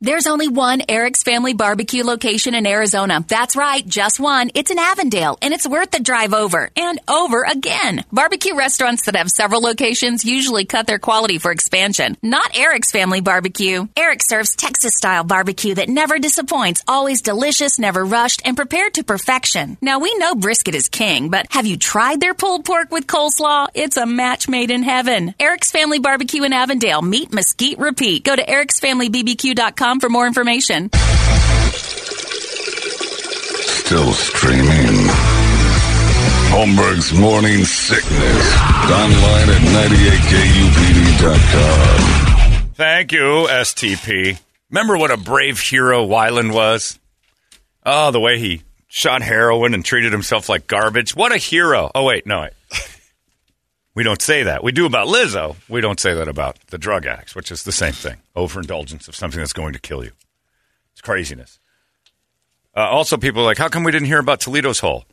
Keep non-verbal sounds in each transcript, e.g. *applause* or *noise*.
There's only one Eric's Family Barbecue location in Arizona. That's right, just one. It's in Avondale, and it's worth the drive over and over again. Barbecue restaurants that have several locations usually cut their quality for expansion. Not Eric's Family Barbecue. Eric serves Texas style barbecue that never disappoints, always delicious, never rushed, and prepared to perfection. Now, we know brisket is king, but have you tried their pulled pork with coleslaw? It's a match made in heaven. Eric's Family Barbecue in Avondale. Meet Mesquite Repeat. Go to ericsfamilybbq.com for more information. Still streaming. Holmberg's Morning Sickness. Online at 98kupd.com. Thank you, STP. Remember what a brave hero Weiland was? Oh, the way he shot heroin and treated himself like garbage. What a hero. Oh, wait, no. Wait. We don't say that. We do about Lizzo. We don't say that about the drug addicts, which is the same thing. Overindulgence of something that's going to kill you. It's craziness. Uh, also, people are like, how come we didn't hear about Toledo's hole?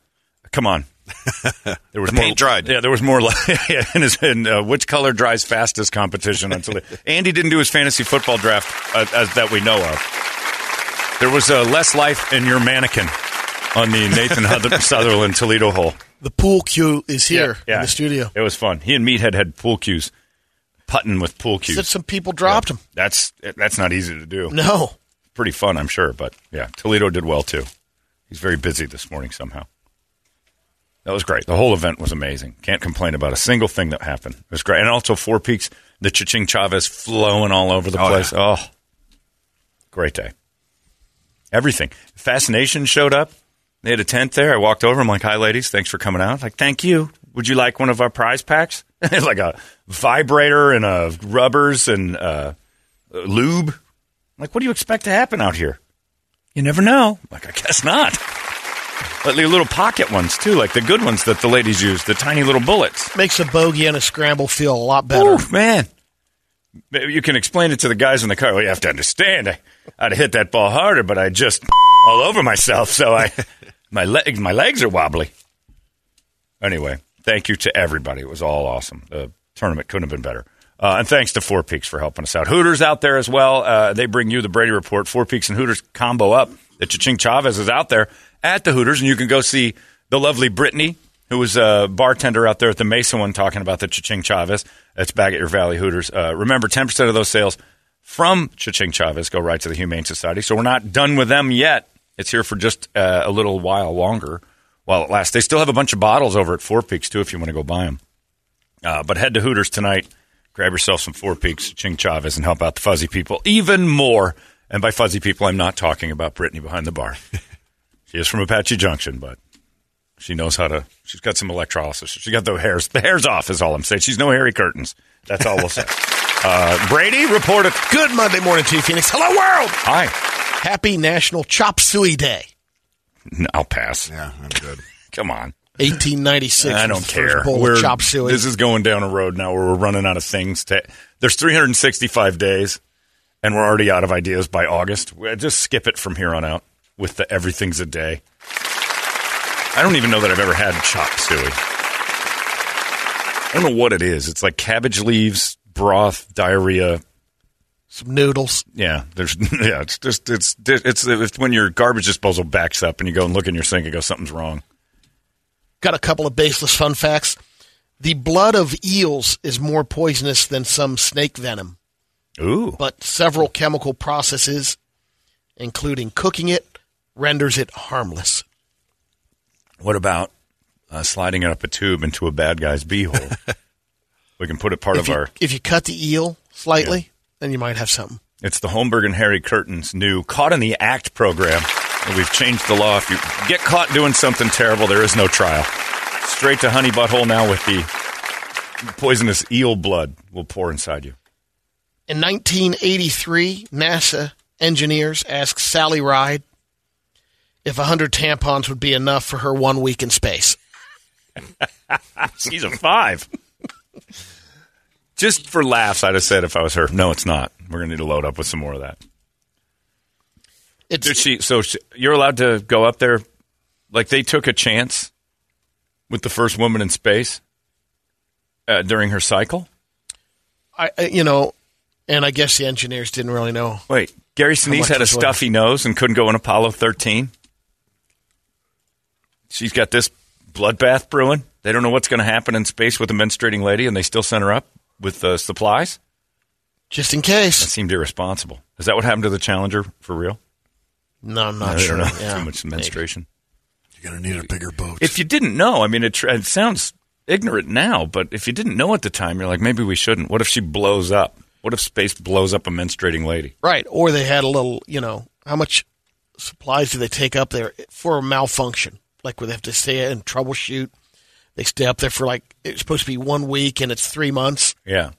Come on. *laughs* There was The paint dried. Yeah, there was more. *laughs* yeah, in his in, uh, which color dries fastest competition on Toledo. *laughs* Andy didn't do his fantasy football draft uh, as that we know of. There was uh, less life in your mannequin on the Nathan Sutherland Toledo hole. The pool cue is here Yeah, in the studio. It was fun. He and Meathead had pool cues, putting with pool cues. Said some people dropped him. That's that's not easy to do. No. Pretty fun, I'm sure. But yeah, Toledo did well too. He's very busy this morning somehow. That was great. The whole event was amazing. Can't complain about a single thing that happened. It was great. And also Four Peaks, the Chiching Chavez flowing all over the Oh, place. Oh, great day. Everything. Fascination showed up. They had a tent there. I walked over. I'm like, "Hi, ladies. Thanks for coming out." Like, "Thank you. Would you like one of our prize packs?" *laughs* it's like a vibrator and a rubbers and uh, lube. I'm like, what do you expect to happen out here? You never know. I'm like, I guess not. But the little pocket ones too, like the good ones that the ladies use, the tiny little bullets. Makes a bogey and a scramble feel a lot better. Ooh, man. Maybe You can explain it to the guys in the car. Well, you have to understand. I, I'd have hit that ball harder, but I just *laughs* all over myself, so I my legs my legs are wobbly. Anyway, thank you to everybody. It was all awesome. The tournament couldn't have been better. Uh, and thanks to Four Peaks for helping us out. Hooters out there as well. Uh, they bring you the Brady Report. Four Peaks and Hooters combo up. The Ching Chavez is out there at the Hooters, and you can go see the lovely Brittany, who was a bartender out there at the Mesa one talking about the Ching Chavez. That's back at your Valley Hooters. Uh, remember, 10% of those sales from Ching Chavez go right to the Humane Society. So we're not done with them yet. It's here for just uh, a little while longer while it lasts. They still have a bunch of bottles over at Four Peaks, too, if you want to go buy them. Uh, but head to Hooters tonight, grab yourself some Four Peaks Ching Chavez, and help out the fuzzy people even more. And by fuzzy people, I'm not talking about Brittany behind the bar. *laughs* she is from Apache Junction, but she knows how to. She's got some electrolysis. She got the hairs. The hairs off is all I'm saying. She's no hairy curtains. That's all we'll say. *laughs* Uh, Brady reported. Good Monday morning to you, Phoenix. Hello, world. Hi. Happy National Chop Suey Day. I'll pass. Yeah, I'm good. *laughs* Come on. 1896. I don't care. First bowl We're- of chop suey. This is going down a road now where we're running out of things. To, there's 365 days, and we're already out of ideas by August. We- Just skip it from here on out with the everything's a day. I don't even know that I've ever had chop suey. I don't know what it is. It's like cabbage leaves, broth, diarrhea, Some noodles. Yeah, there's *laughs* yeah, it's just it's it's it's when your garbage disposal backs up and you go and look in your sink and go something's wrong. Got a couple of baseless fun facts. The blood of eels is more poisonous than some snake venom, Ooh, but several chemical processes, including cooking it, renders it harmless. what about uh, sliding it up a tube into a bad guy's beehole? *laughs* we can put it part If of you, our. if you cut the eel slightly, then you might have something. It's the Holmberg and Harry Curtains' new Caught in the Act program. And we've changed the law. If you get caught doing something terrible, there is no trial. Straight to honey butthole now with the poisonous eel blood will pour inside you. In 1983, NASA engineers asked Sally Ride if 100 tampons would be enough for her one week in space. *laughs* She's a five. Just for laughs, I'd have said if I was her, no, it's not. We're going to need to load up with some more of that. It's Did she? So she, you're allowed to go up there, like they took a chance with the first woman in space uh, during her cycle. I, you know, and I guess the engineers didn't really know. Wait, Gary Sinise had a stuffy nose and couldn't go in Apollo 13. She's got this bloodbath brewing. They don't know what's going to happen in space with a menstruating lady, and they still sent her up with uh, supplies. Just in case. That case. seemed irresponsible. Is that what happened to the Challenger for real? No, I'm not I sure. don't know. *laughs* Yeah, Too much maybe. menstruation. You're going to need a bigger boat. If you didn't know, I mean, it, tr- it sounds ignorant now, but if you didn't know at the time, you're like, maybe we shouldn't. What if she blows up? What if space blows up a menstruating lady? Right. Or they had a little, you know, how much supplies do they take up there for a malfunction? Like where they have to stay and troubleshoot. They stay up there for like, it's supposed to be one week and it's three months. Yeah.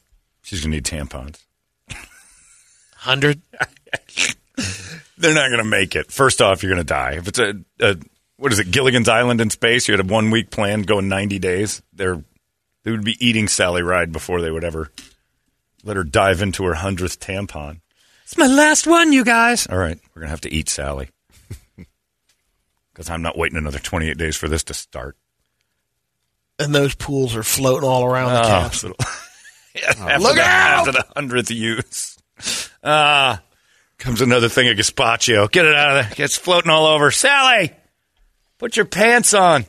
She's going to need tampons. 100. *laughs* They're not going to make it. First off, you're going to die. If it's a, a what is it, Gilligan's Island in space, you had a one week plan going 90 days. They're they would be eating Sally Ride before they would ever let her dive into her hundredth tampon. It's my last one, you guys. All right, we're going to have to eat Sally *laughs* because I'm not waiting another 28 days for this to start. And those pools are floating all around the Oh, capsule. *laughs* After Look the, out! After the hundredth use. Ah, comes another thing of gazpacho. Get it out of there. It's floating all over. Sally, put your pants on.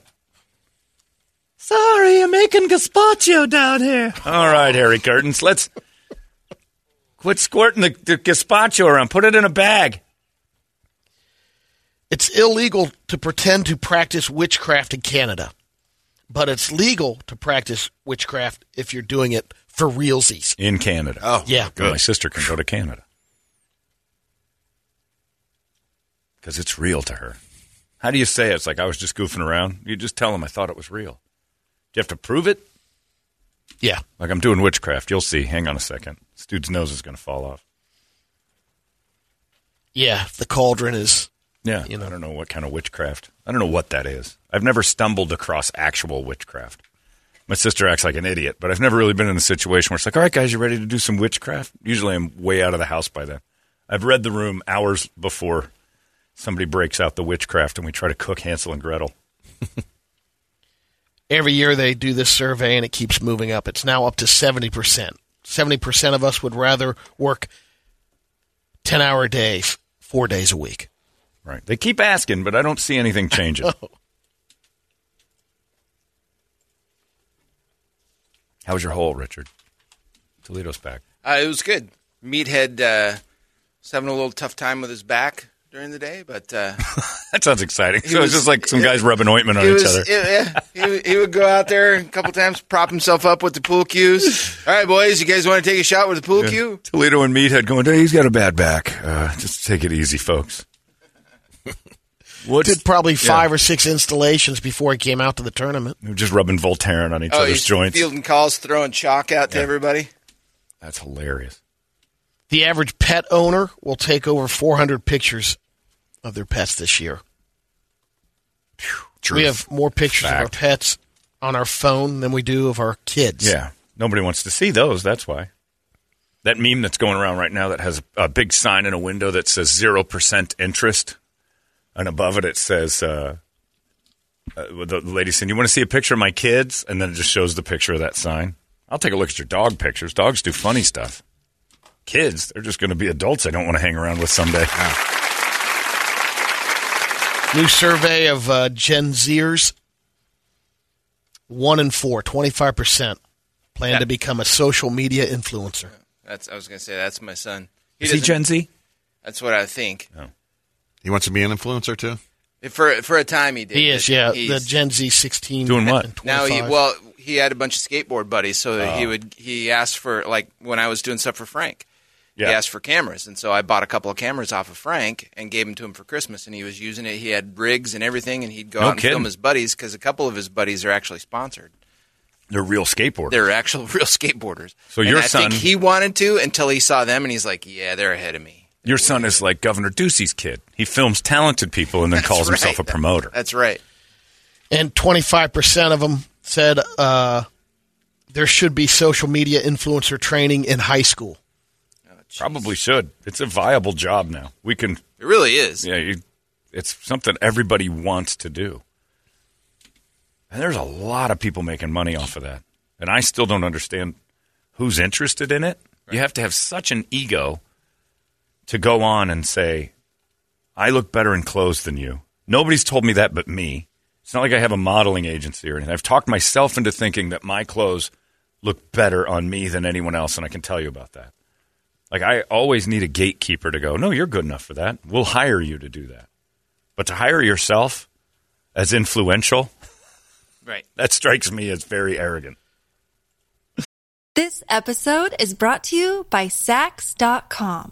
Sorry, I'm making gazpacho down here. All right, Harry Curtains, let's quit squirting the, the gazpacho around. Put it in a bag. It's illegal to pretend to practice witchcraft in Canada, but it's legal to practice witchcraft if you're doing it for realsies. In Canada. Oh, Yeah. Good. My sister can go to Canada. Because it's real to her. How do you say it? It's like I was just goofing around. You just tell them I thought it was real. Do you have to prove it? Yeah. Like I'm doing witchcraft. You'll see. Hang on a second. This dude's nose is going to fall off. Yeah. The cauldron is. Yeah. You know. I don't know what kind of witchcraft. I don't know what that is. I've never stumbled across actual witchcraft. My sister acts like an idiot, but I've never really been in a situation where it's like, all right, guys, you ready to do some witchcraft? Usually I'm way out of the house by then. I've read the room hours before somebody breaks out the witchcraft and we try to cook Hansel and Gretel. *laughs* Every year they do this survey and it keeps moving up. It's now up to 70%. 70% of us would rather work 10 hour days, four days a week. Right. They keep asking, but I don't see anything changing. *laughs* Oh. How was your hole, Richard? Toledo's back. Uh, it was good. Meathead uh, was having a little tough time with his back during the day, but uh, *laughs* That sounds exciting. So was- it's just like some guys rubbing ointment on each was, other. yeah, he, would- he would go out there a couple times, prop himself up with the pool cues. *laughs* All right, boys, you guys want to take a shot with the pool cue? Toledo and Meathead going, hey, he's got a bad back. Uh, just take it easy, folks. *laughs* What's Did probably five or six installations before he came out to the tournament. just rubbing Voltaren on each Oh, other's he's joints? fielding calls, throwing chalk out to everybody. That's hilarious. The average pet owner will take over 400 pictures of their pets this year. Truth. We have more pictures of our pets on our phone than we do of our kids. Yeah. Nobody wants to see those. That's why. That meme that's going around right now that has a, a big sign in a window that says 0% interest. And above it, it says, uh, uh, the lady saying, You want to see a picture of my kids? And then it just shows the picture of that sign. I'll take a look at your dog pictures. Dogs do funny stuff. kids. They're just going to be adults I don't want to hang around with someday. New survey of uh, Gen Zers. One in four, 25%, plan Yeah. to become a social media influencer. That's I was gonna say that's my son. Is he Gen Z? That's what I think. He wants to be an influencer too. For for a time he did. He is, yeah. he's- The Gen Z 16. Doing what? 25. Now he well he had a bunch of skateboard buddies, so Oh. he would he asked for like when I was doing stuff for Frank. Yeah. He asked for cameras, and so I bought a couple of cameras off of Frank and gave them to him for Christmas, and he was using it. He had rigs and everything, and he'd go No out and film his buddies because a couple of his buddies are actually sponsored. They're real skateboarders. They're actual *laughs* real skateboarders. So And your I son- think he wanted to until he saw them, and he's like, "Yeah, they're ahead of me." Your son is like Governor Ducey's kid. He films talented people and then calls That's himself a promoter. That's right. and 25% of them said uh, there should be social media influencer training in high school. Probably should. It's a viable job now. We can It really is. Yeah, you, it's something everybody wants to do. And there's a lot of people making money off of that. And I still don't understand who's interested in it. You have to have such an ego to go on and say, I look better in clothes than you. Nobody's told me that but me. It's not like I have a modeling agency or anything. I've talked myself into thinking that my clothes look better on me than anyone else, and I can tell you about that. Like I always need a gatekeeper to go, no, you're good enough for that. We'll hire you to do that. But to hire yourself as influential, *laughs* Right. that strikes me as very arrogant. This episode is brought to you by Saks.com.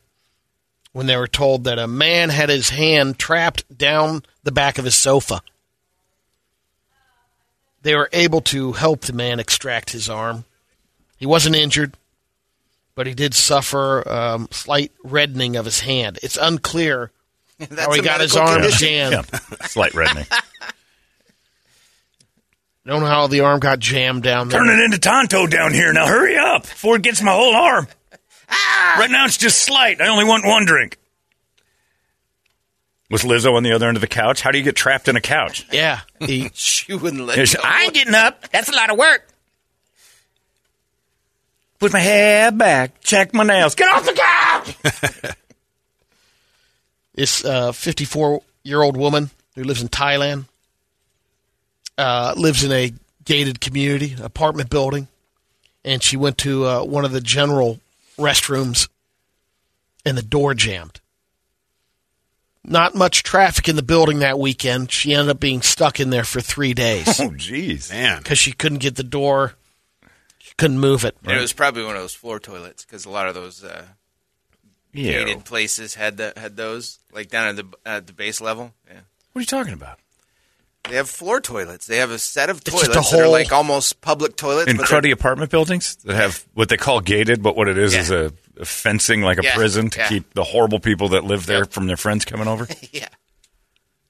when they were told that a man had his hand trapped down the back of his sofa. They were able to help the man extract his arm. He wasn't injured, but he did suffer um, slight reddening of his hand. It's unclear *laughs* That's how he got his arm condition. jammed. Yeah, slight reddening. *laughs* Don't know how the arm got jammed down there. Turn it into Tonto down here. Now hurry up before it gets my whole arm. Right now it's just slight. I only want one drink. Was Lizzo on the other end of the couch? How do you get trapped in a couch? Yeah, *laughs* he She wouldn't let Yes, go. I ain't getting up. That's a lot of work. Put my head back. Check my nails. Get off the couch. *laughs* This 54 year old woman who lives in Thailand uh, lives in a gated community, apartment building, and she went to uh, one of the general restrooms and the door jammed. Not much traffic in the building that weekend. She ended up being stuck in there for three days *laughs* Oh, jeez. Man, because she couldn't get the door. She couldn't move it. And it was probably one of those floor toilets because a lot of those uh, Yeah. gated places had the, had those like down at the at the base level. Yeah, What are you talking about? They have floor toilets. They have a set of It's just a toilets that are like almost public toilets. In but they're- cruddy apartment buildings that have what they call gated, but what it is Yeah. is a, a fencing like a Yeah, prison to yeah. keep the horrible people that live there from their friends coming over. *laughs* yeah.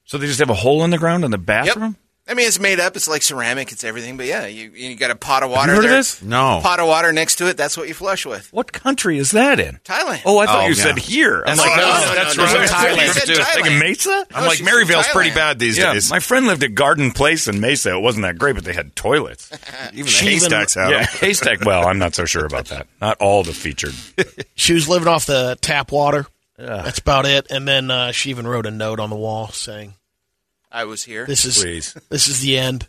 So they just have a hole in the ground in the bathroom? I mean, it's made up. It's like ceramic. It's everything. But yeah, you you got a pot of water. heard of there. this? No. Pot of water next to it. That's what you flush with. What country is that in? Thailand. Oh, I thought Oh, you yeah. said here. I'm That's like, what- oh, no, no, that's no, no, right. no, Thailand. you said Dude, Thailand. Thinking Mesa? I'm No, like she's Maryvale's pretty Thailand. bad these Yeah, days. my friend lived at Garden Place in Mesa. It wasn't that great, but they had toilets. *laughs* Even the She even- haystacks have yeah, haystack. *laughs* Well, I'm not so sure about that. Not all the featured. She was living off the tap water. That's about it. And then uh, she even wrote a note on the wall saying, I was here. "This is Please. this is the end."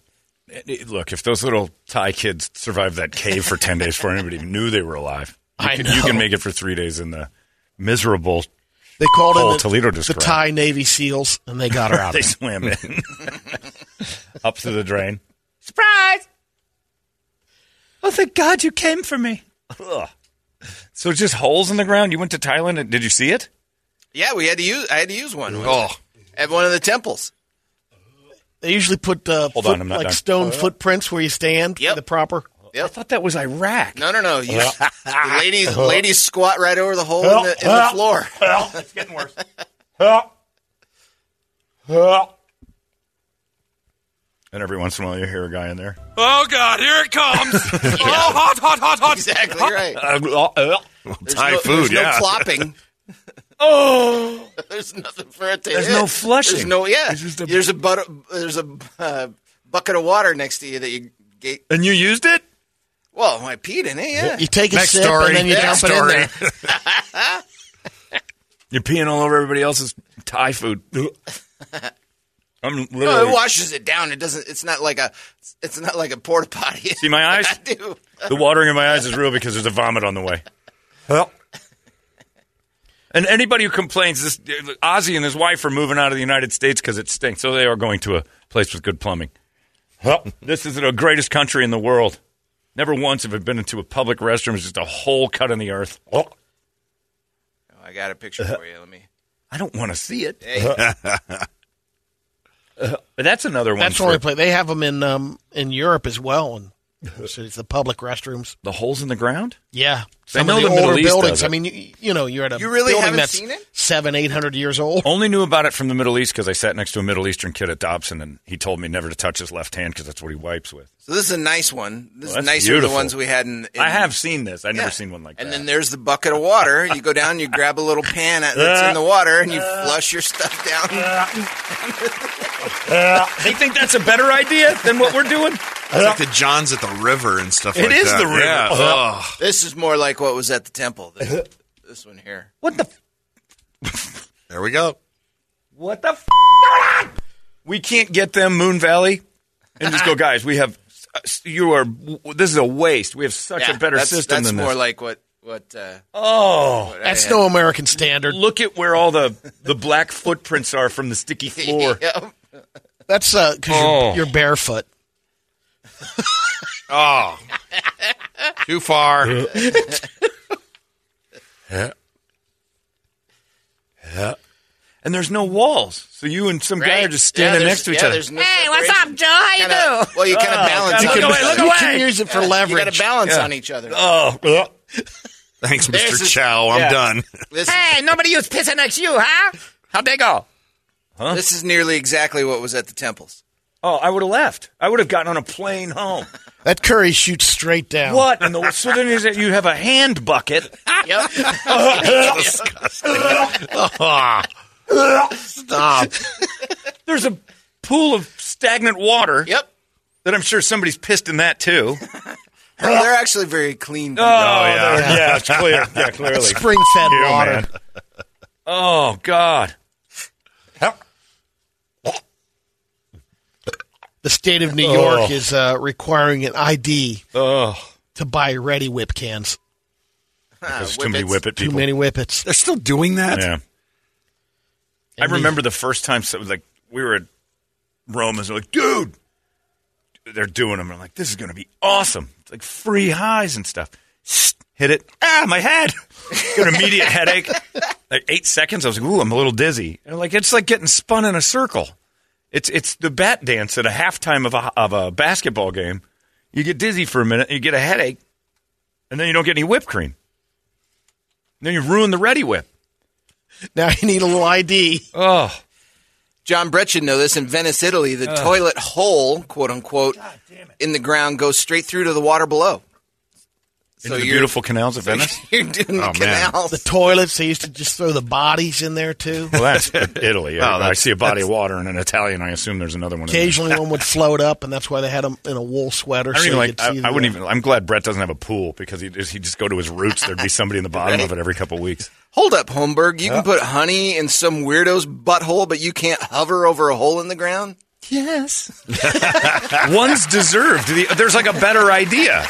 Eh, look, if those little Thai kids survived that cave for ten days before anybody even knew they were alive, you I can, know. you can make it for three days in the miserable. They called Whole in the, Toledo the. Thai Navy SEALs, and they got her out. *laughs* They swam in *laughs* up to the drain. Surprise! Oh, thank God you came for me. Ugh. So just holes in the ground. You went to Thailand. and Did you see it? yeah, we had to use. I had to use one. Oh, At one of the temples. They usually put uh, Hold foot- on, I'm not like done. stone footprints where you stand. Yep. The proper. I thought that was Iraq. No, no, no. You, *laughs* the ladies, *laughs* ladies squat right over the hole in the, in the floor. *laughs* it's getting worse. And every once in a while, you hear a guy in there. Oh God, here it comes! Oh, hot, hot, hot, hot. Exactly right. There's Thai no, food, there's no yeah. Plopping. Oh, *laughs* There's nothing for it to There's hit. no flushing. There's no yeah. It's just a- there's a but, there's a uh, bucket of water next to you that you get. and you used it? Well, I peed in it. Yeah. You take a Next sip story. and then you Next dump it in story. there. *laughs* You're peeing all over everybody else's Thai food. *laughs* I'm No, it literally. washes it down. It doesn't. It's not like a. It's not like a porta potty. See my eyes? I do. The watering in my eyes is real because there's a vomit on the way. And anybody who complains, this Ozzy and his wife are moving out of the United States because it stinks. So they are going to a place with good plumbing. Well, this is the greatest country in the world. Never once have I been into a public restroom. It's just a hole cut in the earth. Oh, Oh, I got a picture for you. Let me. I don't want to see it. Hey, *laughs* But that's another one. That's the for only place they have them in um, in Europe as well, and so it's the public restrooms. the holes in the ground. Yeah, I some know of the, the Middle older East buildings. I mean, you, you know, you're at a You really building haven't that's seen it? seven, eight hundred years old. Only knew about it from the Middle East because I sat next to a Middle Eastern kid at Dobson, and he told me never to touch his left hand because that's what he wipes with. so this is a nice one. This Well, is that's nicer than the ones we had in. in I have seen this. I've Yeah. never seen one like and that. And then there's the bucket of water. You go down, you grab a little pan that's in the water, and you flush your stuff down. *laughs* they think that's a better idea than what we're doing. It's like the Johns at the river and stuff It like is that. the river. Yeah. Ugh. This is more like what was at the temple. This, this one here. What the? F- There we go. what the? F- we can't get them Moon Valley, and just go, *laughs* guys. We have. You are. This is a waste. We have such a better that's, system That's than more this. like what what. Uh, oh, what That's no American standard. look at where all the the black footprints are from the sticky *laughs* floor. Yeah. That's because Oh. you're, you're barefoot. *laughs* Oh. Too far. *laughs* *laughs* Yeah. Yeah. And there's no walls, so you and some guy are just standing Yeah, next to there's- each yeah, other. there's no Hey, what's separation. up, Joe? How you Kinda- do? Well, you kind of Oh, balance. God, on look each away, other. look you away. can use it for You leverage. got to balance Yeah. on each other. Oh, Thanks, There's Mr. this- Chow. I'm Yeah. done. This, Hey, nobody used pissing next you, huh? How'd they go? this is nearly exactly what was at the temples. Oh, I would have left. I would have gotten on a plane home. *laughs* That curry shoots straight down. What? And the, so then is it you have a hand bucket. *laughs* Yep. *laughs* Stop. There's a pool of stagnant water yep. that I'm sure somebody's pissed in that too. Well, they're actually very clean. Oh, oh yeah, yeah, it's clear. Yeah, clearly. Spring fed water. man. Oh God. The state of New York is uh, requiring an ID Oh, to buy Reddi-wip cans. there's too many whippets. whippet Too people. many whippets. They're still doing that? Yeah. I remember the first time, so like we were at Rome, and they're like, dude, they're doing them. And I'm like, this is going to be awesome. It's like free highs and stuff. Hit it. Ah, my head. *laughs* Got an immediate headache. Like eight seconds, I was like, ooh, I'm a little dizzy. And like it's like getting spun in a circle. It's it's the bat dance at a halftime of a of a basketball game. You get dizzy for a minute, you get a headache, and then you don't get any whipped cream. then you ruin the Reddi-wip. Now you need a little ID. Oh. John Brett should know this. In Venice, Italy, the toilet hole, quote unquote, in the ground goes straight through to the water below. Into the beautiful canals of Venice. *laughs* You're doing oh, the Oh, man. canals. The toilets, they used to just throw the bodies in there too. Well, that's *laughs* Italy. Oh, I see a body of water in an Italian. I assume there's another one. in there. Occasionally one would float up, and that's why they had them in a wool sweater. I so even like. could see I, I wouldn't even. I'm glad Brett doesn't have a pool because he he just go to his roots. There'd be somebody in the bottom of it every couple weeks. Hold up, Holmberg. You can put honey in some weirdo's butthole, but you can't hover over a hole in the ground? Yes. *laughs* One's deserved. The, there's like a better idea.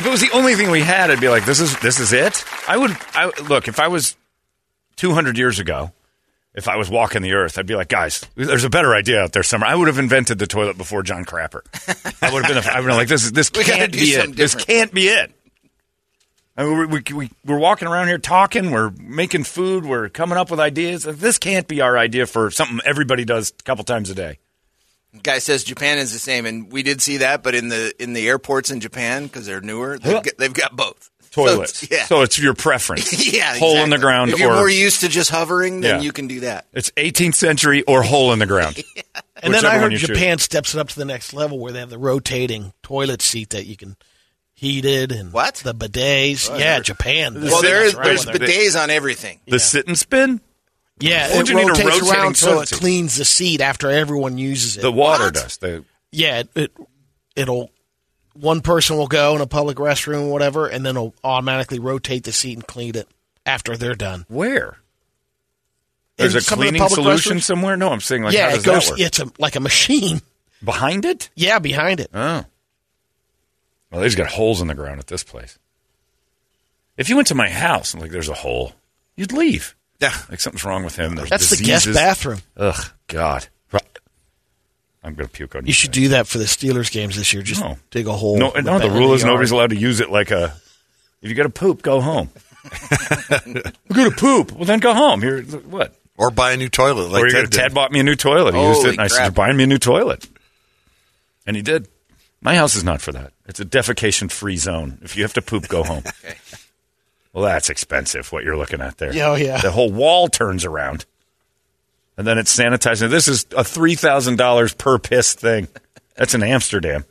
If it was the only thing we had, I'd be like, this is this is it. I would. I look if I was 200 years ago. If I was walking the earth, I'd be like, guys, there's a better idea out there somewhere. I would have invented the toilet before John Crapper. I would have been. I would have been like, this is this *laughs* We can't be it. something This can't be it. I mean, we, we, we, we're walking around here talking, we're making food, we're coming up with ideas. This can't be our idea for something everybody does a couple times a day. Guy says Japan is the same, and we did see that, but in the in the airports in Japan because they're newer, they've got, they've got both So Toilets. it's- yeah, So it's your preference. *laughs* yeah, Hole in the ground If you're or more used to just hovering, then Yeah. you can do that. it's 18th century or hole in the ground. *laughs* And then I heard you choose. Japan steps it up to the next level where they have the rotating toilet seat that you can heated and What? the bidets. Oh, yeah, Japan. Well, there is, right. there's Right. bidets on everything. The sit and spin, yeah, it a rotates around so it cleans the seat after everyone uses it. the water does. The, yeah, it, it it'll one person will go in a public restroom or whatever, and then it'll automatically rotate the seat and clean it after they're done. where? There's a some of the cleaning solution restrooms- somewhere? No, I'm saying like how yeah, does it goes. that work? It's a like a machine. Behind it? Yeah, behind it. Oh. Well, they've got holes in the ground at this place. If you went to my house and like there's a hole, you'd leave. Yeah. Like something's wrong with him. There's That's the guest bathroom. Ugh, God. I'm gonna puke on you. You should do that for the Steelers games this year. Just No. dig a hole. No, no. The rule is nobody's allowed to use it like a. If you got to poop, go home. *laughs* *laughs* We're gonna poop. Well, then go home. You're what? Or buy a new toilet. Like or you're gonna, Ted. Ted bought me a new toilet. He used it, Holy and I said, "You're buying me a new toilet," and he did. My house is not for that. It's a defecation-free zone. If you have to poop, go home. *laughs* Well, that's expensive. What you're looking at there? Oh, yeah. The whole wall turns around, and then it's sanitized. Now, this is a three thousand dollars per piss thing. That's in Amsterdam.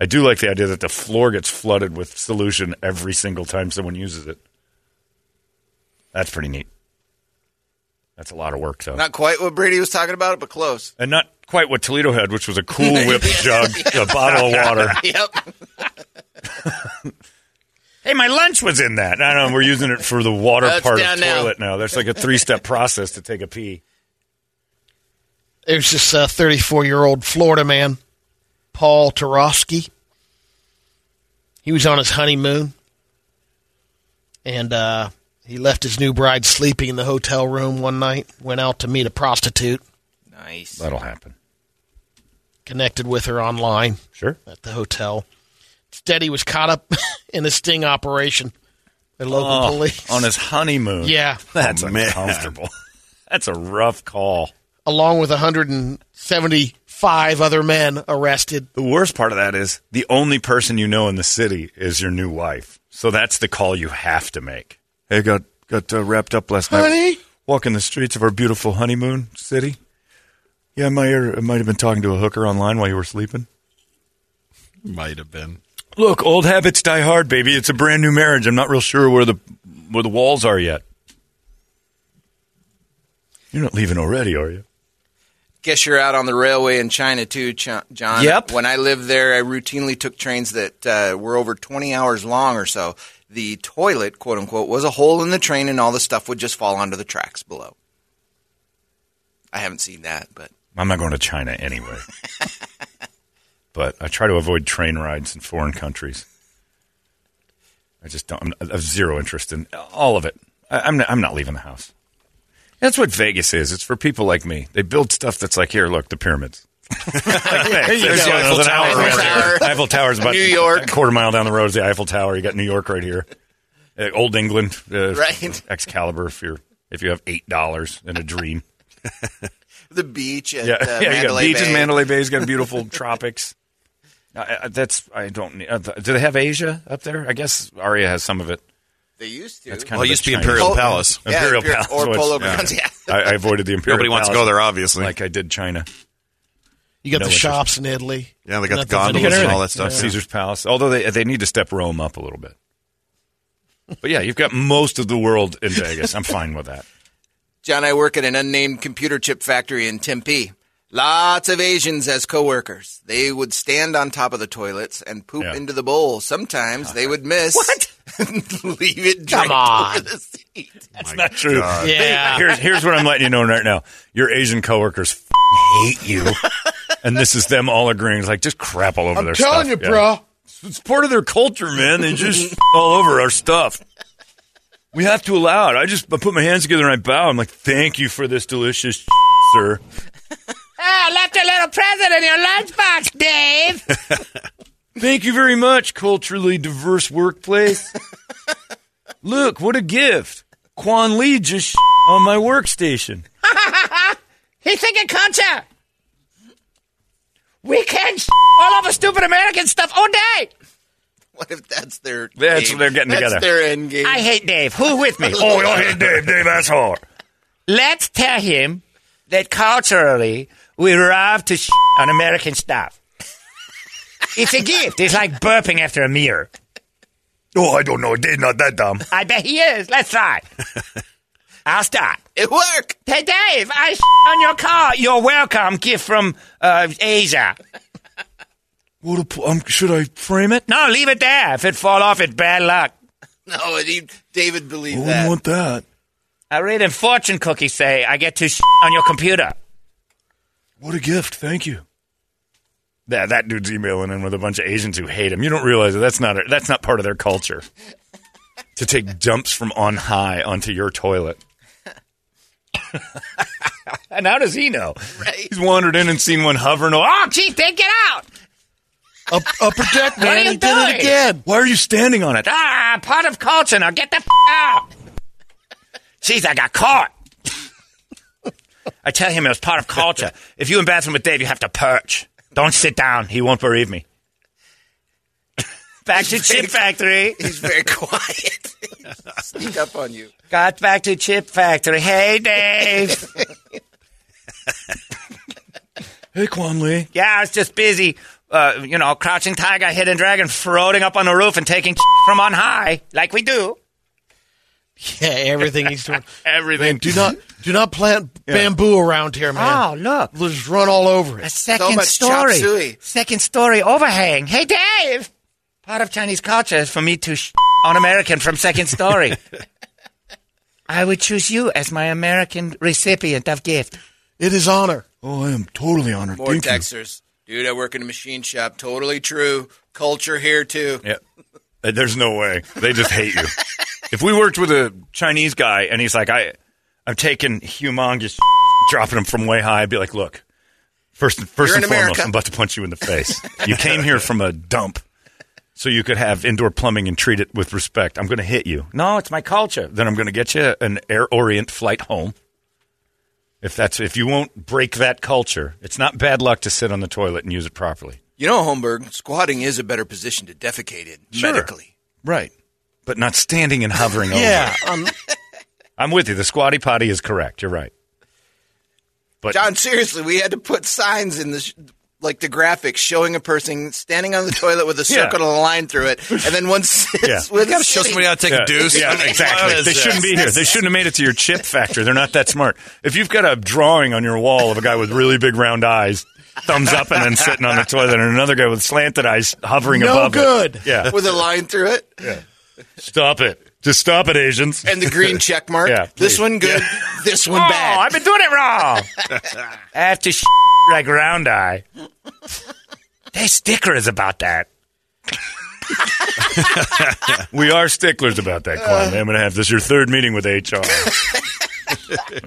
I do like the idea that the floor gets flooded with solution every single time someone uses it. That's pretty neat. That's a lot of work, though. Not quite what Brady was talking about, but close. and not quite what Toledo had, which was a Cool Whip *laughs* jug, a bottle of water. *laughs* Yep. *laughs* Hey, my lunch was in that. I don't know. We're using it for the water That's part of down now. toilet now. There's like a three step *laughs* process to take a pee. There's this 34 year old Florida man, Paul Tarofsky. He was on his honeymoon, and uh, he left his new bride sleeping in the hotel room one night. Went out to meet a prostitute, Nice. That'll happen. connected with her online Sure. at the hotel. Instead, he was caught up *laughs* in a sting operation by local Oh, police. on his honeymoon. yeah, *laughs* That's Oh, uncomfortable. *laughs* That's a rough call. along with 175 other men arrested. The worst part of that is the only person you know in the city is your new wife. So that's the call you have to make. Hey, got got uh, wrapped up last night. Honey? Walking the streets of our beautiful honeymoon city. Yeah, I might, I might have been talking to a hooker online while you were sleeping. Might have been. Look, old habits die hard, baby. It's a brand new marriage. I'm not real sure where the where the walls are yet. You're not leaving already, are you? Guess you're out on the railway in China too, Ch- John. Yep. When I lived there, I routinely took trains that uh, were over 20 hours long or so. The toilet, quote unquote, was a hole in the train, and all the stuff would just fall onto the tracks below. I haven't seen that, but I'm not going to China anyway. *laughs* but I try to avoid train rides in foreign countries. I just don't. I'm, I have zero interest in all of it. I, I'm not, I'm not leaving the house. That's what Vegas is. It's for people like me. They build stuff that's like, here, look, the pyramids. *laughs* like, *laughs* hey, there's the Eiffel Eiffel Tower. Tower. *laughs* Eiffel Tower's about New York. a quarter mile down the road is the Eiffel Tower. You got New York right here. Uh, Old England, uh, Right. Excalibur. If you're if you have eight dollars and a dream, the beach at yeah, uh, yeah, you got Mandalay beaches. Bay. Mandalay Bay's got beautiful tropics. I, I, that's I don't. need- Uh, do they have Asia up there? I guess Aria has some of it. They used to. That's kind Well, of it used to be Imperial Pol- Palace. Yeah, Imperial Imperial- Palace or was- Polo yeah. Grounds, yeah. I, I avoided the Imperial. Palace. Nobody wants to go there, obviously. like I did China. You got No the interest. shops in Italy. Yeah, they got Not the gondolas and all that stuff. Caesar's Palace. Although they they need to step Rome up a little bit. But yeah, you've got most of the world in Vegas. I'm fine with that. John, I work at an unnamed computer chip factory in Tempe. Lots of Asians as coworkers. They would stand on top of the toilets and poop Yeah. into the bowl. Sometimes they would miss. What? *laughs* leave it Come on. over the seat. That's not true. Yeah. Here's here's what I'm letting you know right now. Your Asian coworkers f- hate you, and this is them all agreeing. It's like just crap all over their shit. I'm telling stuff. you, bro. It's part of their culture, man. They just *laughs* all over our stuff. We have to allow it. I just I put my hands together and I bow. I'm like, thank you for this delicious, sir. Ah, left a little present in your lunchbox, Dave. *laughs* Thank you very much, culturally diverse workplace. Look, what a gift. Quan Lee just sh- on my workstation. *laughs* He's thinking concha. We can all over stupid American stuff all day. What if that's their? That's game? what they're getting that's together. their end game. I hate Dave. Who with me? *laughs* Oh, oh, hey, Dave, Dave, asshole. Let's tell him that culturally we love to sh- on American stuff. It's a gift. It's like burping after a mirror. Oh, I don't know. Dave's not that dumb. I bet he is. Let's try. *laughs* I'll start. it worked. Hey, Dave, I sh- on your car. You're welcome. Gift from uh, Asia. What a, p- um, should I frame it? No, leave it there. If it fall off, it's bad luck. No, he, David I believed wouldn't that. want that. I read in fortune cookies say I get to sh- on your computer. What a gift. Thank you. That that dude's emailing in with a bunch of Asians who hate him. You don't realize that that's not a, that's not part of their culture. *laughs* to take dumps from on high onto your toilet. *laughs* and how does he know? Right. He's wandered in and seen one hovering. Oh, Oh, gee, take it out. Up, upper deck, *laughs* What are man. you He did it again. why are you standing on it? Ah, part of culture. Now get the f- out. Jeez, I got caught. I tell him it was part of culture. *laughs* If you in bathroom with Dave, you have to perch. Don't sit down. He won't believe me. Back to Chip Factory. *laughs* He's very quiet. *laughs* Sneak up on you. Got back to Chip Factory. Hey, Dave. Hey, Quan Lee. yeah, I was just busy, uh, you know, crouching tiger, hidden dragon, floating up on the roof and taking from on high, like we do. *laughs* Yeah, everything he's doing. *laughs* Everything. Man, Do not, do not plant *laughs* bamboo around here, man. Oh, look. They'll just run all over it. A it. second much chop story. suey. Second story overhang. Hey, Dave. Part of Chinese culture is for me to sh- on American from second story. I would choose you as my American recipient of gift. It is honor. Oh, I am totally honored. More Thank you. texters. Dude, I work in a machine shop. Totally true. Culture here, too. Yeah. Uh, There's no way. They just hate you. If we worked with a Chinese guy and he's like, I, I'm taking humongous, *laughs* dropping him from way high, I'd be like, look, first, first You're and foremost, America. I'm about to punch you in the face. you came here from a dump so you could have indoor plumbing and treat it with respect. I'm going to hit you. No, it's my culture. Then I'm going to get you an Air Orient flight home. If that's if you won't break that culture, it's not bad luck to sit on the toilet and use it properly. You know, Holmberg, squatting is a better position to defecate in Sure. medically. Right. But not standing and hovering over. Yeah. Um, I'm with you. The squatty potty is correct. You're right. But John, seriously, we had to put signs in the sh- like the graphics showing a person standing on the toilet with a *laughs* Yeah. circle and a line through it, and then one sits Yeah. with Gotta a show somebody how to take yeah, a deuce. yeah, *laughs* exactly. They this? shouldn't be here. They shouldn't have made it to your chip factory. They're not that smart. If you've got a drawing on your wall of a guy with really big round eyes, thumbs up, and then sitting on the toilet, and another guy with slanted eyes hovering No above good. it. Yeah, with a line through it stop it. Just stop it, Asians. and the green check mark. Yeah, this one good, this one Oh, bad. I've been doing it wrong. *laughs* I have to sh- like round eye. There's stickers about that. *laughs* We are sticklers about that, Quan. I'm going to have this your third meeting with HR.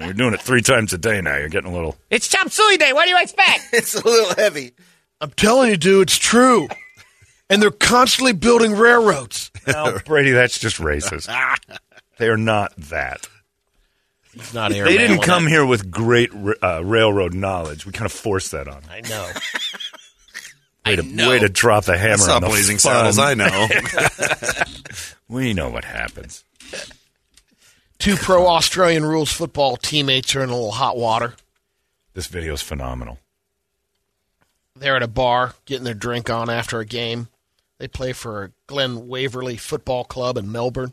*laughs* You're doing it three times a day now. You're getting a little. It's chop suey day. What do you expect? it's a little heavy. I'm telling you, dude, it's true. And they're constantly building railroads. No, *laughs* Brady, that's just racist. *laughs* they are not that. It's not They didn't come here with great uh, railroad knowledge. We kind of forced that on them. I know. *laughs* Way to, know. way to drop the hammer That's on not the blazing fun. saddles. I know. We know what happens. Two pro Australian rules football teammates are in a little hot water. This video is phenomenal. They're at a bar getting their drink on after a game. They play for Glen Waverley Football Club in Melbourne.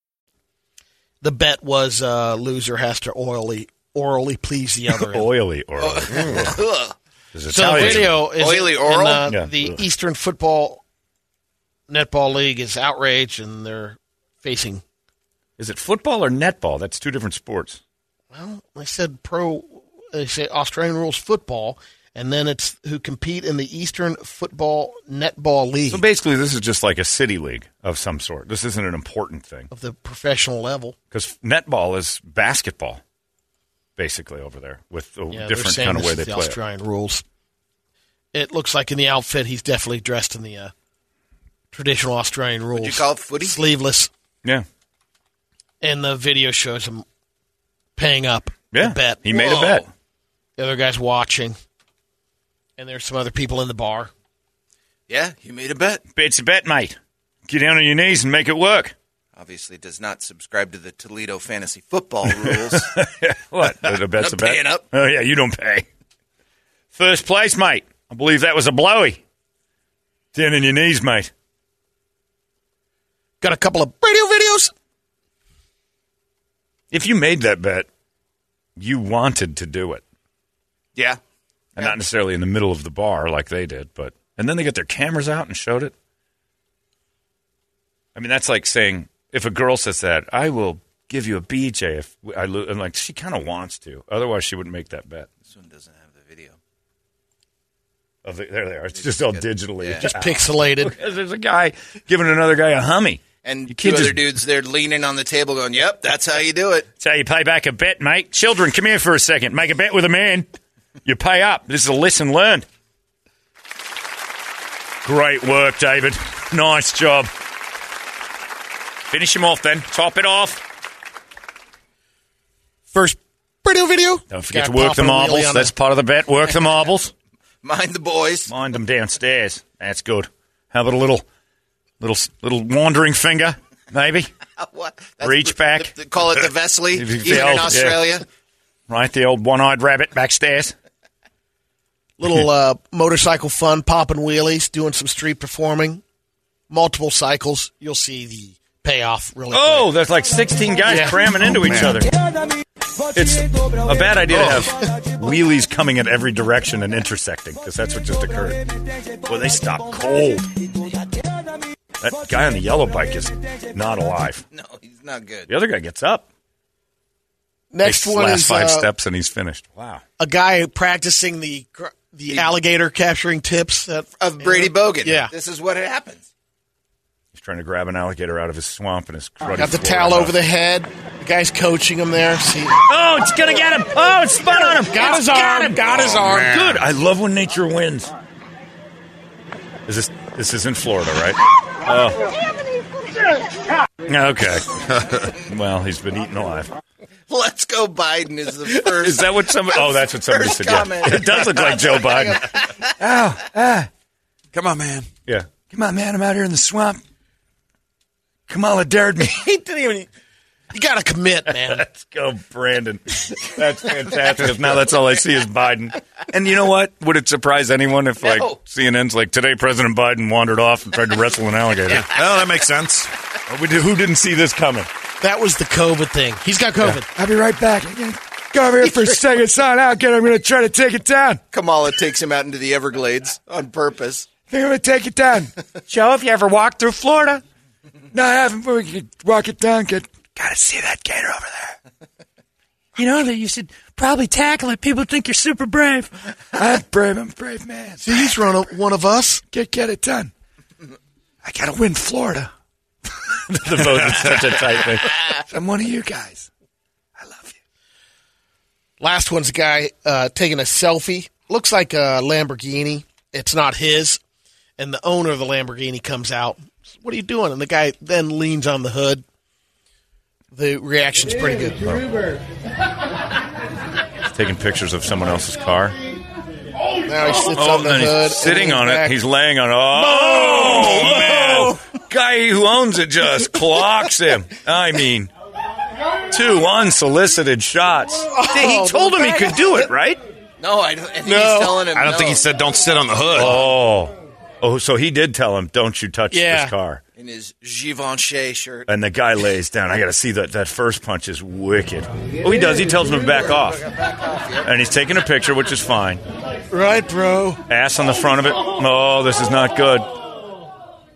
The bet was uh, loser has to orally orally please the other. *laughs* end. Oily or *laughs* So the video is Oily in, oral? uh, Yeah. the Ugh. Eastern Football Netball League is outraged, and they're facing. Is it football or netball? That's two different sports. Well, they said pro. They say Australian rules football, and then it's who compete in the Eastern Football Netball League So basically, this is just like a city league of some sort. This isn't an important thing of the professional level. because netball is basketball, basically over there with a Yeah, different kind of this way is they the play. it. Australian rules. It looks like in the outfit he's definitely dressed in the uh, traditional Australian rules. you call it footy? Sleeveless, Yeah, and the video shows him paying up. yeah. the bet. He made a bet. The other guy's watching, and there's some other people in the bar. Yeah, you made a bet. It's a bet, mate. Get down on your knees and make it work. Obviously, does not subscribe to the Toledo fantasy football rules. *laughs* What? The bet's Not a bet. paying up. Oh yeah, you don't pay. First place, mate. I believe that was a blowy. Down on your knees, mate. Got a couple of radio videos. If you made that bet, you wanted to do it, yeah, and not necessarily in the middle of the bar like they did, but and then they get their cameras out and showed it. I mean, that's like saying if a girl says that, I will give you a BJ if I lose. And like she kind of wants to, otherwise she wouldn't make that bet. this one doesn't have the video. Of the, there they are. It's just all digitally. Yeah. Just *laughs* pixelated. *laughs* There's a guy giving another guy a hummy. And You two can't other just- dudes there leaning on the table, going, "Yep, that's how you do it." That's how you pay back a bet, mate. Children, come here for a second. Make a bet with a man. You pay up. This is a lesson learned. Great work, David. Nice job. Finish him off then. Top it off. First radio video. Don't forget Guy to work the popping a wheelie marbles. on That's a- part of the bet. Work the marbles. *laughs* Mind the boys. Mind them downstairs. That's good. How about a little, little, little wandering finger, maybe? *laughs* what? Reach the- back. the- call it the Vesley, If you even feel- in yeah. Australia. Right, the old one-eyed rabbit backstairs. Little *laughs* uh, motorcycle fun, popping wheelies, doing some street performing, multiple cycles. You'll see the payoff really. Oh, there's like 16 guys Yeah. cramming into Oh, each other. It's a bad idea to have wheelies coming in every direction and intersecting because that's what just occurred. Well, they stop cold. That guy on the yellow bike is not alive. No, he's not good. The other guy gets up. Next Takes one last is five uh, steps and he's finished. Wow. a guy practicing the gr- the alligator capturing tips that, Of Brady Bogan. Yeah. This is what happens. He's trying to grab an alligator out of his swamp and his cruddy Got the Florida towel over the head. The guy's coaching him there. See, Oh, it's gonna get him! Oh, it's spun on him! Got It's his arm. him. Got his oh, arm. Good. I love when nature wins. Is this this is in Florida, right? Oh. Okay. *laughs* well, he's been eaten alive. Let's go, Biden is the *laughs* first. Is that what somebody? Oh, that's what somebody First said. Yeah. It does look like Joe Biden. *laughs* oh, ah. Come on, man. Yeah. Come on, man. I'm out here in the swamp. Kamala dared me. he didn't even. You got to commit, man. *laughs* Let's go, Brandon. That's fantastic. now that's all I see is Biden. And you know what? Would it surprise anyone if, like, CNN's like, today President Biden wandered off and tried to wrestle an alligator? Oh, that makes sense. We did- Who didn't see this coming? That was the COVID thing. He's got COVID. I'll be right back. Go over here for a *laughs* second, son. I'll get. I'm going to try to take it down. Kamala takes him out into the Everglades on purpose. I think I'm going to take it down. *laughs* Joe, have you ever walked through Florida? No, I haven't. But we could walk it down. Get. Got to see that gator over there. *laughs* You know that you should probably tackle it. People think you're super brave. *laughs* I'm brave. I'm a brave man. See, he's run a, one of us. Get get it done. I got to win Florida. *laughs* the vote is such a tight thing. I'm one of you guys. I love you. Last one's a guy uh, taking a selfie. Looks like a Lamborghini. It's not his. And the owner of the Lamborghini comes out. What are you doing? And the guy then leans on the hood. The reaction's pretty good. He's taking pictures of someone else's car. Now he sits Oh, on the and hood. sitting on back. it. He's laying on it. Oh, man. Guy who owns it just clocks him. I mean, two unsolicited shots. Oh, he told him he could do it, right? No, I, don't, I think No. he's telling him. I don't no. think he said don't sit on the hood. Oh. Oh, so he did tell him, don't you touch Yeah. this car. in his Givenchy shirt. And the guy lays down. I got to see that. That first punch is wicked. Oh, he does. He tells him to back off. And he's taking a picture, which is fine. Right, bro. Ass on the front of it. Oh, this is not good.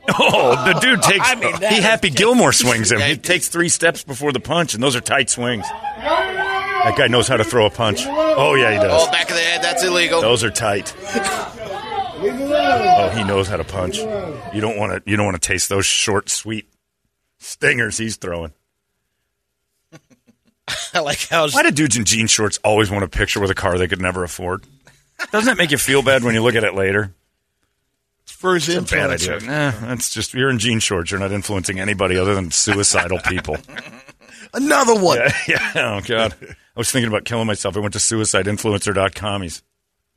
Oh, the dude takes. I mean, that he is Happy just- Gilmore swings him. He takes three steps before the punch, and those are tight swings. That guy knows how to throw a punch. Oh yeah, he does. Oh, back of the head. That's illegal. Those are tight. Oh, he knows how to punch. You don't want to. You don't want to taste those short, sweet stingers he's throwing. *laughs* I like how Why do dudes in jean shorts always want a picture with a car they could never afford? Doesn't that make you feel bad when you look at it later? for his It's bad idea. Nah, that's just you're in jean shorts. You're not influencing anybody other than suicidal people. *laughs* Another one. yeah, *laughs* yeah. Oh god, I was thinking about killing myself. I went to suicideinfluencer.com. He's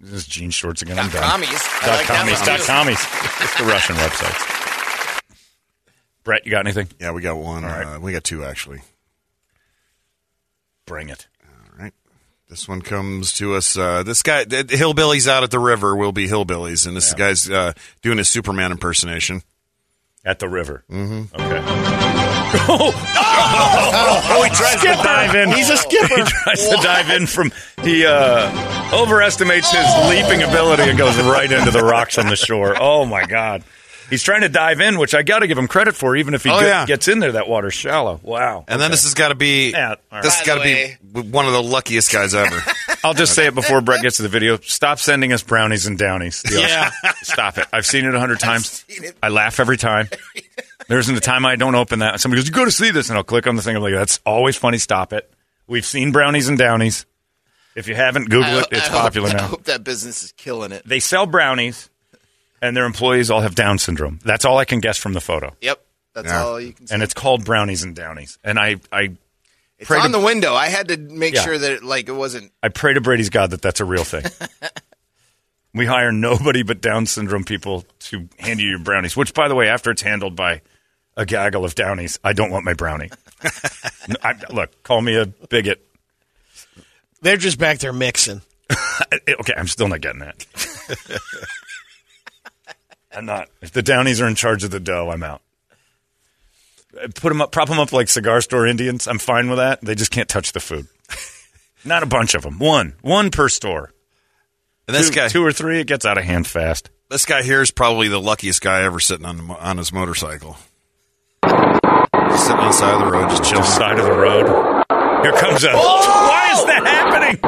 this is jean shorts again. I'm done. Commies. I Dot like commies. Dot commies. It's the Russian website. Brett, you got anything? Yeah, we got one. All right. Uh, we got two actually. Bring it. All right. This one comes to us. Uh, this guy, the hillbillies out at the river will be hillbillies, and this guy's uh, doing his Superman impersonation. At the river. Mm-hmm. Okay. *laughs* oh, he tries to dive in. He's a skipper. He tries to dive in from. the. uh, overestimates his leaping ability and goes right into the rocks on the shore. Oh my god. He's trying to dive in, which I got to give him credit for. Even if he Oh, get- yeah. gets in there, that water's shallow. Wow. And then this has got to be Yeah, all right. this has got to be one of the luckiest guys ever. *laughs* I'll just say it before Brett gets to the video. Stop sending us brownies and downies. Yeah. Stop it. I've seen it a hundred times. I laugh every time. *laughs* There isn't a time I don't open that. Somebody goes, "You go to see this," and I'll click on the thing. I'm like, "That's always funny." Stop it. We've seen brownies and downies. If you haven't, Google I- it. It's I hope- popular I hope that business is killing it. They sell brownies, and their employees all have Down syndrome. That's all I can guess from the photo. Yep. That's Yeah. all you can say. And it's called brownies and downies. And I, I, it's pray on to- the window. I had to make Yeah. sure that it, like it wasn't. I pray to Brady's God that that's a real thing. *laughs* we hire nobody but Down syndrome people to hand you your brownies. Which, by the way, after it's handled by a gaggle of Downies, I don't want my brownie. *laughs* I, look, call me a bigot. They're just back there mixing. *laughs* okay, I'm still not getting that. *laughs* I'm not. If the Downies are in charge of the dough, I'm out. Put them up, prop them up like cigar store Indians. I'm fine with that. They just can't touch the food. *laughs* Not a bunch of them. One, one per store. And this two, guy, two or three, it gets out of hand fast. this guy here is probably the luckiest guy ever sitting on the, on his motorcycle. Just sitting on the side of the road, just Chill chilling. side of the road. Here comes a. Whoa! Why is that happening?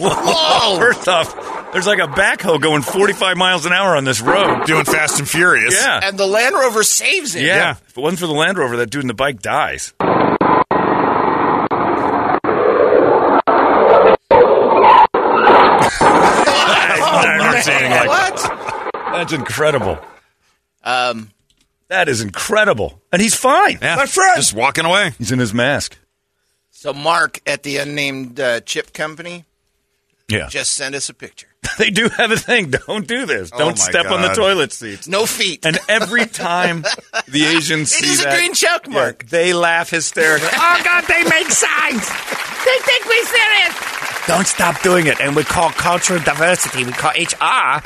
Whoa! *laughs* First off, there's like a backhoe going 45 miles an hour on this road. doing Fast and Furious. Yeah. And the Land Rover saves it. Yeah. If it wasn't for the Land Rover, that dude in the bike dies. *laughs* I've never seen anything like that. That's incredible. Um, That is incredible. And he's fine. Yeah. My friend. Just walking away. He's in his mask. So Mark at the unnamed uh, chip company Yeah. just sent us a picture. *laughs* They do have a thing. Don't do this. Don't my step on the God. toilet seats. No feet. And every *laughs* time the Asians it see is a that, green check yeah, mark. they laugh hysterically. *laughs* Oh God, they make signs. They think we're serious. Don't stop doing it. And we call cultural diversity. We call HR.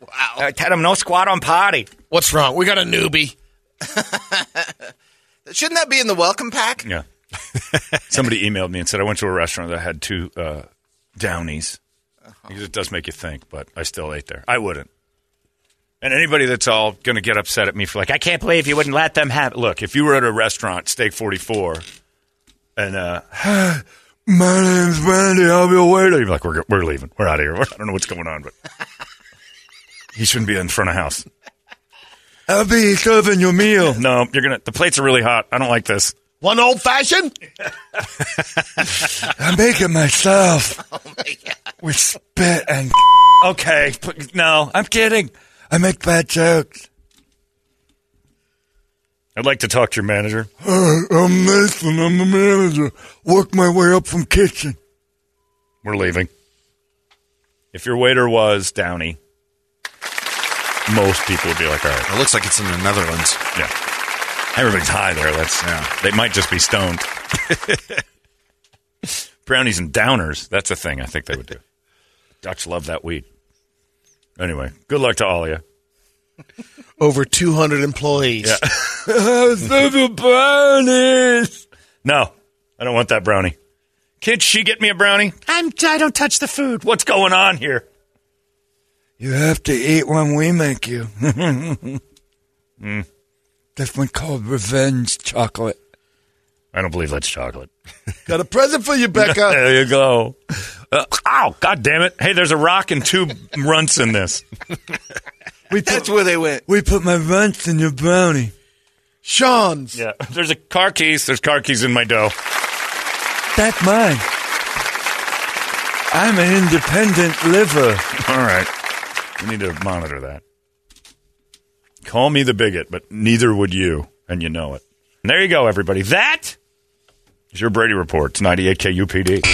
Wow. Uh, tell them no squat on party. What's wrong? We got a newbie. Shouldn't that be in the welcome pack? Yeah. *laughs* Somebody emailed me and said I went to a restaurant that had two uh, downies. Because it does make you think, but I still ate there. I wouldn't. And anybody that's all going to get upset at me for like, I can't believe you wouldn't let them have. Look, if you were at a restaurant, Steak Forty Four, and uh, *sighs* my name's Randy, I'll be a waiter. You'd be like, we're we're leaving, we're out of here. *laughs* I don't know what's going on, but *laughs* he shouldn't be in front of house. I'll be serving your meal. No, you're gonna. The plates are really hot. I don't like this. One old fashioned? I make it myself. *laughs* Oh my god. with spit and. Okay, p- no, I'm kidding. I make bad jokes. I'd like to talk to your manager. Uh, I'm Nathan. I'm the manager. Work my way up from kitchen. We're leaving. If your waiter was Downey, most people would be like, all right, It looks like it's in the Netherlands. yeah. Everybody's high there. That's Yeah. They might just be stoned. *laughs* Brownies and downers. That's a thing I think they would do. Dutch love that weed. Anyway, good luck to all of you. Over 200 employees. Seven *laughs* brownies. No, I don't want that brownie. Can't she get me a brownie? I'm. I don't touch the food. What's going on here? You have to eat when we make you. *laughs* mm. That's one called revenge chocolate. I don't believe that's chocolate. *laughs* Got a present for you, Becca. *laughs* there you go. Uh, ow! God damn it! Hey, there's a rock and two *laughs* runts in this. We That's where they went. We put my runts in your brownie. Sean's. Yeah, there's a car keys. There's car keys in my dough. That's mine. I'm an independent liver. All right, we need to monitor that. Call me the bigot, but neither would you, and you know it. And there you go, everybody. That is your Brady report. It's 98 KUPD.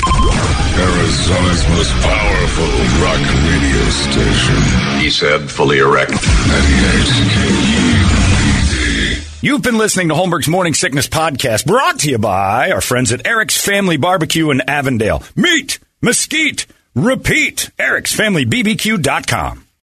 Arizona's most powerful rock radio station. He said, fully erect. 98 KUPD. You've been listening to Holmberg's Morning Sickness Podcast, brought to you by our friends at Eric's Family Barbecue in Avondale. Meet, mesquite, repeat. Eric'sFamilyBBQ.com.